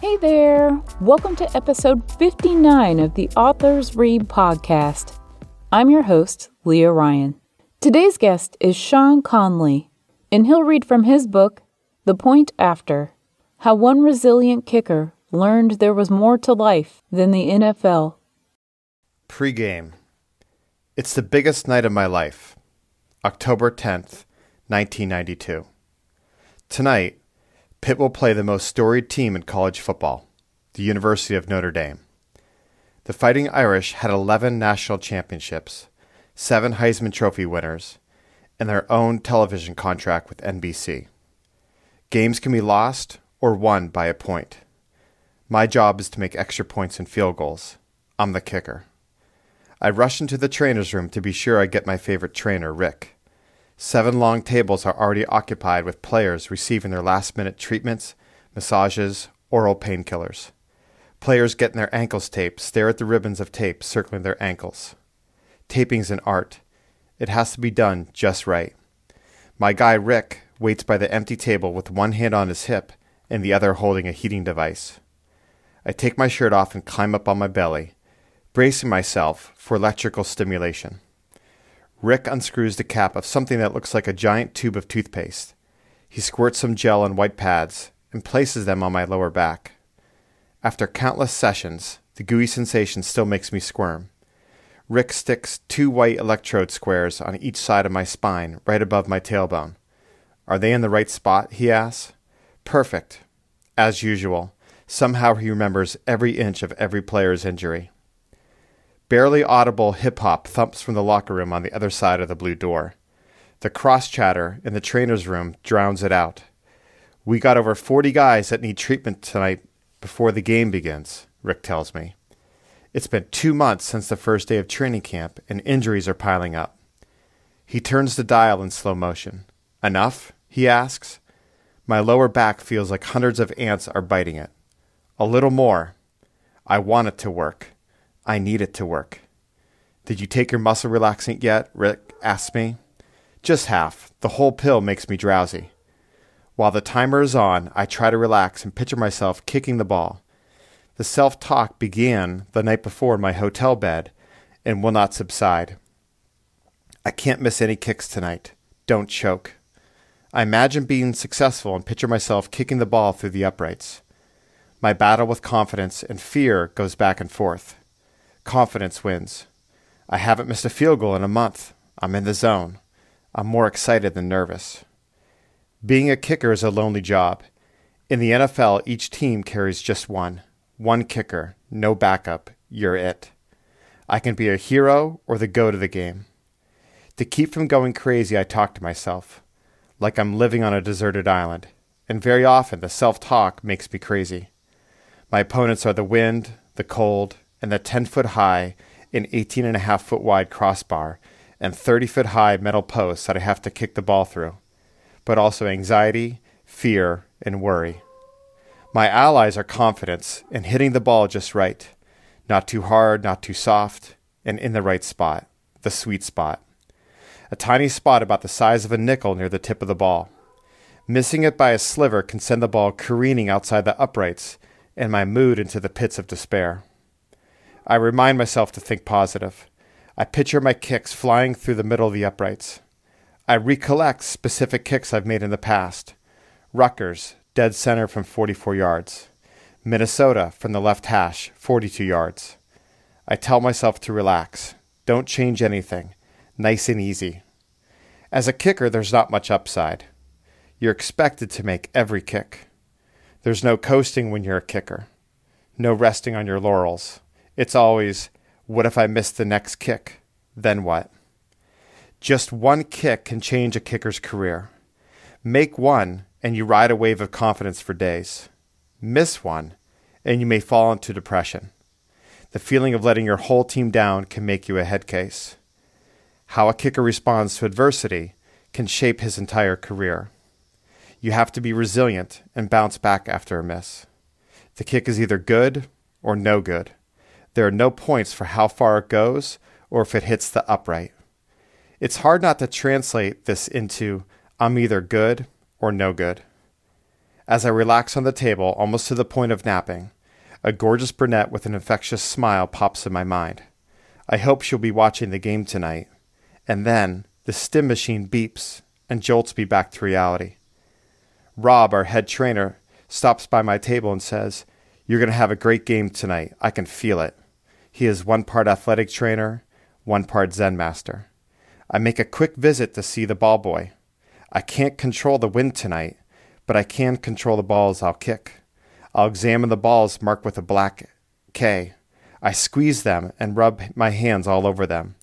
Hey there! Welcome to episode 59 of the Authors Read podcast. I'm your host, Leah Ryan. Today's guest is Sean Conley, and he'll read from his book, The Point After How One Resilient Kicker Learned There Was More to Life Than the NFL. Pre-game. It's the biggest night of my life. October 10th, 1992. Tonight, Pitt will play the most storied team in college football, the University of Notre Dame. The Fighting Irish had 11 national championships, seven Heisman Trophy winners, and their own television contract with NBC. Games can be lost or won by a point. My job is to make extra points and field goals. I'm the kicker. I rush into the trainer's room to be sure I get my favorite trainer, Rick. Seven long tables are already occupied with players receiving their last minute treatments, massages, oral painkillers. Players getting their ankles taped stare at the ribbons of tape circling their ankles. Taping's an art. It has to be done just right. My guy Rick waits by the empty table with one hand on his hip and the other holding a heating device. I take my shirt off and climb up on my belly, bracing myself for electrical stimulation. Rick unscrews the cap of something that looks like a giant tube of toothpaste. He squirts some gel on white pads and places them on my lower back. After countless sessions, the gooey sensation still makes me squirm. Rick sticks two white electrode squares on each side of my spine, right above my tailbone. Are they in the right spot? he asks. Perfect. As usual, somehow he remembers every inch of every player's injury. Barely audible hip hop thumps from the locker room on the other side of the blue door. The cross chatter in the trainer's room drowns it out. We got over 40 guys that need treatment tonight before the game begins, Rick tells me. It's been two months since the first day of training camp, and injuries are piling up. He turns the dial in slow motion. Enough? he asks. My lower back feels like hundreds of ants are biting it. A little more. I want it to work. I need it to work. Did you take your muscle relaxant yet? Rick asked me. Just half. The whole pill makes me drowsy. While the timer is on, I try to relax and picture myself kicking the ball. The self talk began the night before in my hotel bed and will not subside. I can't miss any kicks tonight. Don't choke. I imagine being successful and picture myself kicking the ball through the uprights. My battle with confidence and fear goes back and forth. Confidence wins. I haven't missed a field goal in a month. I'm in the zone. I'm more excited than nervous. Being a kicker is a lonely job. In the NFL, each team carries just one. One kicker, no backup. You're it. I can be a hero or the goat of the game. To keep from going crazy, I talk to myself, like I'm living on a deserted island, and very often the self talk makes me crazy. My opponents are the wind, the cold, and the 10 foot high and 18 and a half foot wide crossbar and 30 foot high metal posts that I have to kick the ball through, but also anxiety, fear, and worry. My allies are confidence in hitting the ball just right, not too hard, not too soft, and in the right spot, the sweet spot. A tiny spot about the size of a nickel near the tip of the ball. Missing it by a sliver can send the ball careening outside the uprights and my mood into the pits of despair. I remind myself to think positive. I picture my kicks flying through the middle of the uprights. I recollect specific kicks I've made in the past. Rutgers, dead center from 44 yards. Minnesota, from the left hash, 42 yards. I tell myself to relax. Don't change anything. Nice and easy. As a kicker, there's not much upside. You're expected to make every kick. There's no coasting when you're a kicker, no resting on your laurels. It's always, what if I miss the next kick? Then what? Just one kick can change a kicker's career. Make one, and you ride a wave of confidence for days. Miss one, and you may fall into depression. The feeling of letting your whole team down can make you a head case. How a kicker responds to adversity can shape his entire career. You have to be resilient and bounce back after a miss. The kick is either good or no good. There are no points for how far it goes or if it hits the upright. It's hard not to translate this into I'm either good or no good. As I relax on the table, almost to the point of napping, a gorgeous brunette with an infectious smile pops in my mind. I hope she'll be watching the game tonight. And then the stim machine beeps and jolts me back to reality. Rob, our head trainer, stops by my table and says, You're going to have a great game tonight. I can feel it. He is one part athletic trainer, one part Zen master. I make a quick visit to see the ball boy. I can't control the wind tonight, but I can control the balls I'll kick. I'll examine the balls marked with a black K. I squeeze them and rub my hands all over them.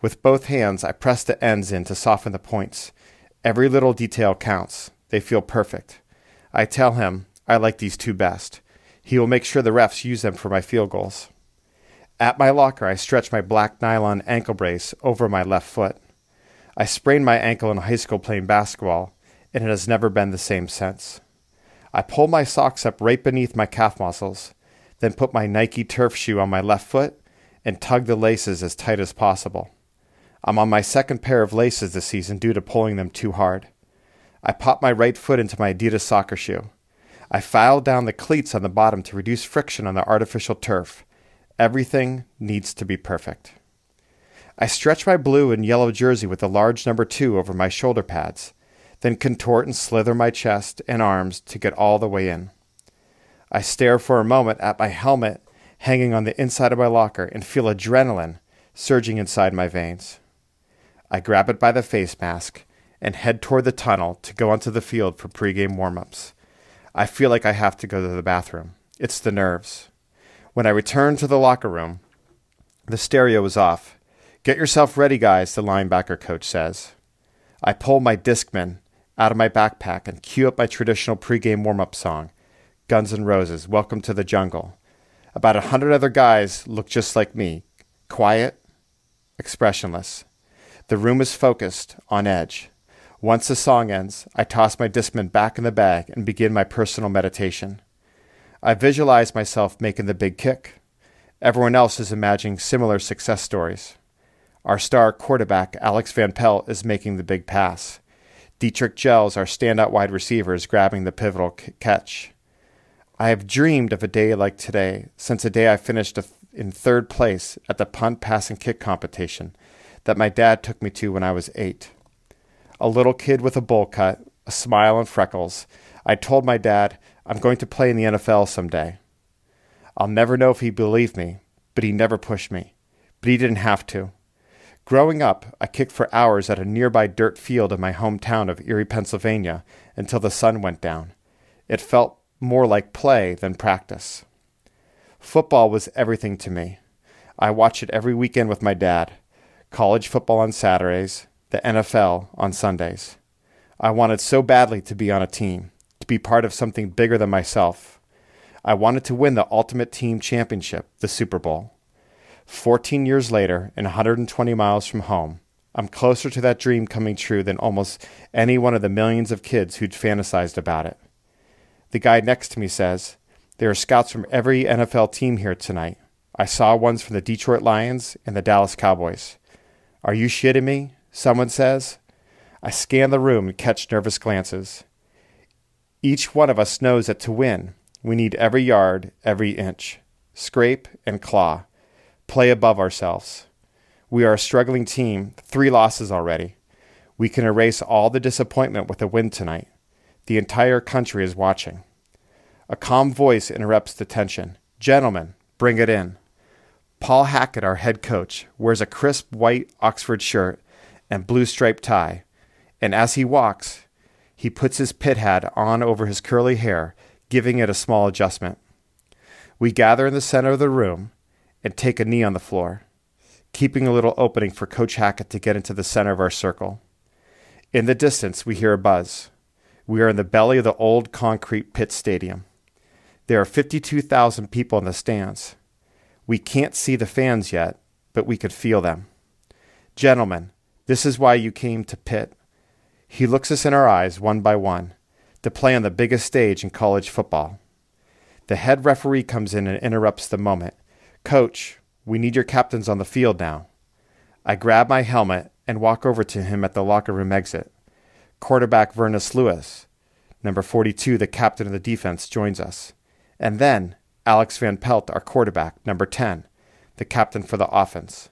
With both hands, I press the ends in to soften the points. Every little detail counts. They feel perfect. I tell him I like these two best. He will make sure the refs use them for my field goals. At my locker, I stretch my black nylon ankle brace over my left foot. I sprained my ankle in high school playing basketball, and it has never been the same since. I pull my socks up right beneath my calf muscles, then put my Nike turf shoe on my left foot and tug the laces as tight as possible. I'm on my second pair of laces this season due to pulling them too hard. I pop my right foot into my Adidas soccer shoe. I file down the cleats on the bottom to reduce friction on the artificial turf. Everything needs to be perfect. I stretch my blue and yellow jersey with a large number two over my shoulder pads, then contort and slither my chest and arms to get all the way in. I stare for a moment at my helmet hanging on the inside of my locker and feel adrenaline surging inside my veins. I grab it by the face mask and head toward the tunnel to go onto the field for pregame warm-ups. I feel like I have to go to the bathroom. It's the nerves. When I return to the locker room, the stereo is off. Get yourself ready, guys, the linebacker coach says. I pull my Discman out of my backpack and cue up my traditional pregame warm-up song, Guns N' Roses, Welcome to the Jungle. About a hundred other guys look just like me, quiet, expressionless. The room is focused, on edge. Once the song ends, I toss my Discman back in the bag and begin my personal meditation. I visualize myself making the big kick. Everyone else is imagining similar success stories. Our star quarterback, Alex Van Pelt, is making the big pass. Dietrich Jells, our standout wide receiver, is grabbing the pivotal c- catch. I have dreamed of a day like today since the day I finished in third place at the punt, pass, and kick competition that my dad took me to when I was eight. A little kid with a bowl cut, a smile and freckles, I told my dad, I'm going to play in the NFL someday. I'll never know if he believed me, but he never pushed me. But he didn't have to. Growing up, I kicked for hours at a nearby dirt field in my hometown of Erie, Pennsylvania, until the sun went down. It felt more like play than practice. Football was everything to me. I watched it every weekend with my dad college football on Saturdays, the NFL on Sundays. I wanted so badly to be on a team, be part of something bigger than myself. I wanted to win the ultimate team championship, the Super Bowl. 14 years later, and 120 miles from home, I'm closer to that dream coming true than almost any one of the millions of kids who'd fantasized about it. The guy next to me says, There are scouts from every NFL team here tonight. I saw ones from the Detroit Lions and the Dallas Cowboys. Are you shitting me? Someone says. I scan the room and catch nervous glances. Each one of us knows that to win, we need every yard, every inch. Scrape and claw. Play above ourselves. We are a struggling team, three losses already. We can erase all the disappointment with a win tonight. The entire country is watching. A calm voice interrupts the tension. Gentlemen, bring it in. Paul Hackett, our head coach, wears a crisp white Oxford shirt and blue striped tie, and as he walks, he puts his Pitt hat on over his curly hair, giving it a small adjustment. We gather in the center of the room and take a knee on the floor, keeping a little opening for Coach Hackett to get into the center of our circle. In the distance, we hear a buzz. We are in the belly of the old concrete Pitt stadium. There are 52,000 people in the stands. We can't see the fans yet, but we could feel them. Gentlemen, this is why you came to Pitt. He looks us in our eyes one by one to play on the biggest stage in college football. The head referee comes in and interrupts the moment. Coach, we need your captains on the field now. I grab my helmet and walk over to him at the locker room exit. Quarterback Vernon Lewis. Number 42, the captain of the defense, joins us. And then Alex Van Pelt, our quarterback, number 10, the captain for the offense.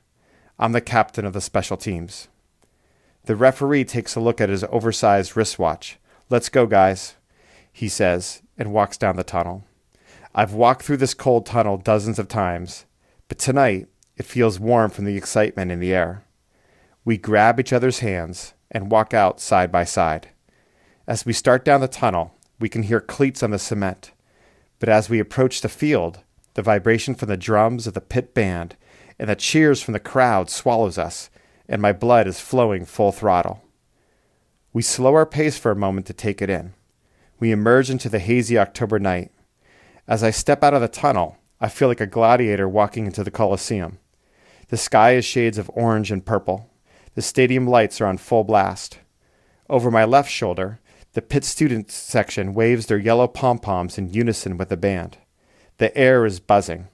I'm the captain of the special teams. The referee takes a look at his oversized wristwatch. Let's go, guys, he says, and walks down the tunnel. I've walked through this cold tunnel dozens of times, but tonight it feels warm from the excitement in the air. We grab each other's hands and walk out side by side. As we start down the tunnel, we can hear cleats on the cement. But as we approach the field, the vibration from the drums of the Pitt band and the cheers from the crowd swallows us, and my blood is flowing full throttle. We slow our pace for a moment to take it in. We emerge into the hazy October night. As I step out of the tunnel, I feel like a gladiator walking into the Colosseum. The sky is shades of orange and purple. The stadium lights are on full blast. Over my left shoulder, the Pitt student section waves their yellow pom poms in unison with the band. The air is buzzing.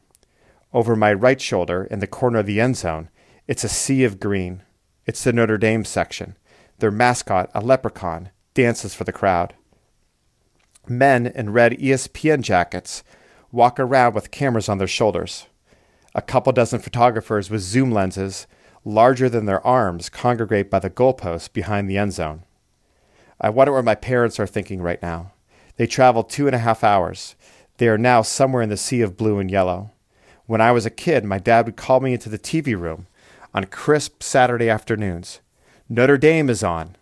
Over my right shoulder, in the corner of the end zone, it's a sea of green. It's the Notre Dame section. Their mascot, a leprechaun, dances for the crowd. Men in red ESPN jackets walk around with cameras on their shoulders. A couple dozen photographers with zoom lenses larger than their arms congregate by the goalpost behind the end zone. I wonder what my parents are thinking right now. They traveled two and a half hours. They are now somewhere in the sea of blue and yellow. When I was a kid, my dad would call me into the TV room on crisp Saturday afternoons. Notre Dame is on.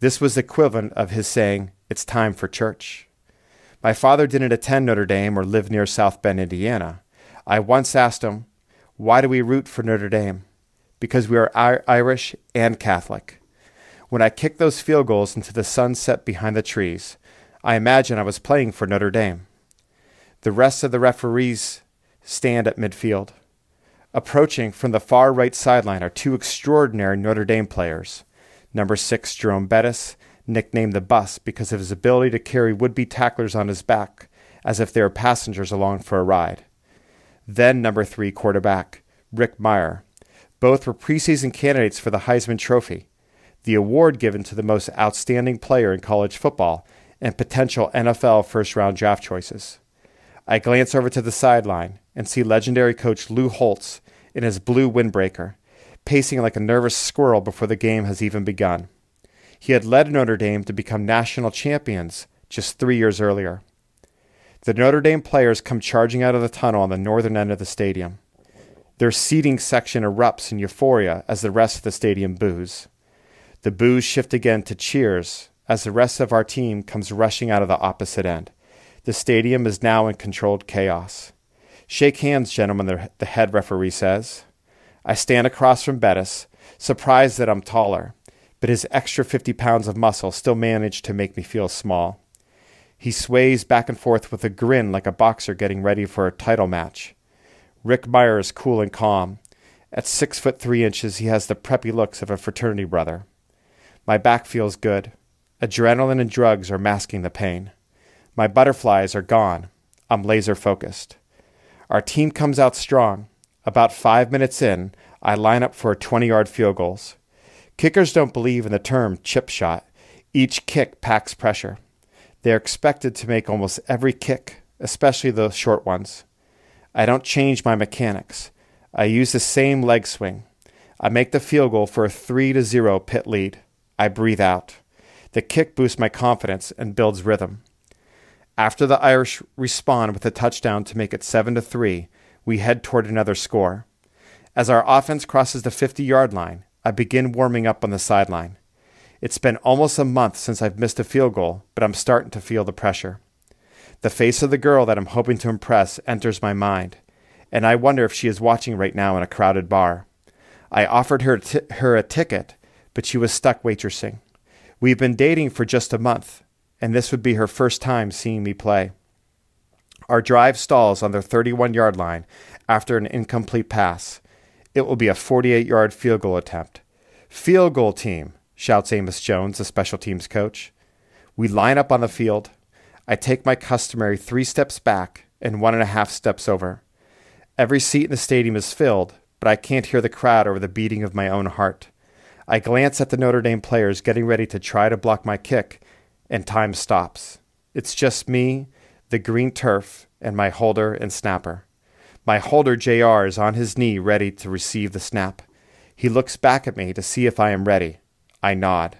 This was the equivalent of his saying, It's time for church. My father didn't attend Notre Dame or live near South Bend, Indiana. I once asked him, Why do we root for Notre Dame? Because we are Irish and Catholic. When I kicked those field goals into the sunset behind the trees, I imagine I was playing for Notre Dame. The rest of the referees stand at midfield. Approaching from the far right sideline are two extraordinary Notre Dame players. Number six, Jerome Bettis, nicknamed the Bus because of his ability to carry would be tacklers on his back as if they were passengers along for a ride. Then, number three, quarterback, Rick Mirer. Both were preseason candidates for the Heisman Trophy the award given to the most outstanding player in college football, and potential NFL first round draft choices. I glance over to the sideline and see legendary coach Lou Holtz in his blue windbreaker, pacing like a nervous squirrel before the game has even begun. He had led Notre Dame to become national champions just three years earlier. The Notre Dame players come charging out of the tunnel on the northern end of the stadium. Their seating section erupts in euphoria as the rest of the stadium boos. The boos shift again to cheers as the rest of our team comes rushing out of the opposite end. The stadium is now in controlled chaos. Shake hands, gentlemen, the head referee says. I stand across from Bettis, surprised that I'm taller, but his extra 50 pounds of muscle still manage to make me feel small. He sways back and forth with a grin like a boxer getting ready for a title match. Rick Mirer is cool and calm. At six foot three inches, he has the preppy looks of a fraternity brother. My back feels good. Adrenaline and drugs are masking the pain. My butterflies are gone. I'm laser focused. Our team comes out strong. About five minutes in, I line up for 20 yard field goals. Kickers don't believe in the term chip shot. Each kick packs pressure. They are expected to make almost every kick, especially the short ones. I don't change my mechanics. I use the same leg swing. I make the field goal for a 3 to 0 Pitt lead. I breathe out. The kick boosts my confidence and builds rhythm. After the Irish respond with a touchdown to make it 7 to 3, we head toward another score. As our offense crosses the 50 yard line, I begin warming up on the sideline. It's been almost a month since I've missed a field goal, but I'm starting to feel the pressure. The face of the girl that I'm hoping to impress enters my mind, and I wonder if she is watching right now in a crowded bar. I offered her, t- her a ticket, but she was stuck waitressing. We've been dating for just a month, and this would be her first time seeing me play. Our drive stalls on their 31 yard line after an incomplete pass. It will be a 48 yard field goal attempt. Field goal team, shouts Amos Jones, the special teams coach. We line up on the field. I take my customary three steps back and one and a half steps over. Every seat in the stadium is filled, but I can't hear the crowd over the beating of my own heart. I glance at the Notre Dame players getting ready to try to block my kick, and time stops. It's just me, the green turf, and my holder and snapper. My holder, JR, is on his knee ready to receive the snap. He looks back at me to see if I am ready. I nod.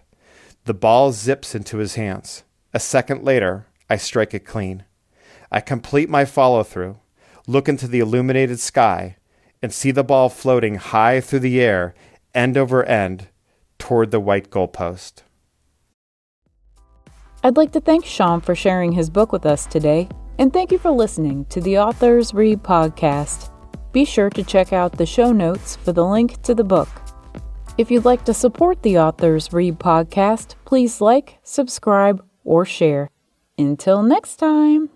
The ball zips into his hands. A second later, I strike it clean. I complete my follow through, look into the illuminated sky, and see the ball floating high through the air, end over end, toward the white goalpost. I'd like to thank Sean for sharing his book with us today, and thank you for listening to the Authors Read podcast. Be sure to check out the show notes for the link to the book. If you'd like to support the Authors Read podcast, please like, subscribe, or share. Until next time.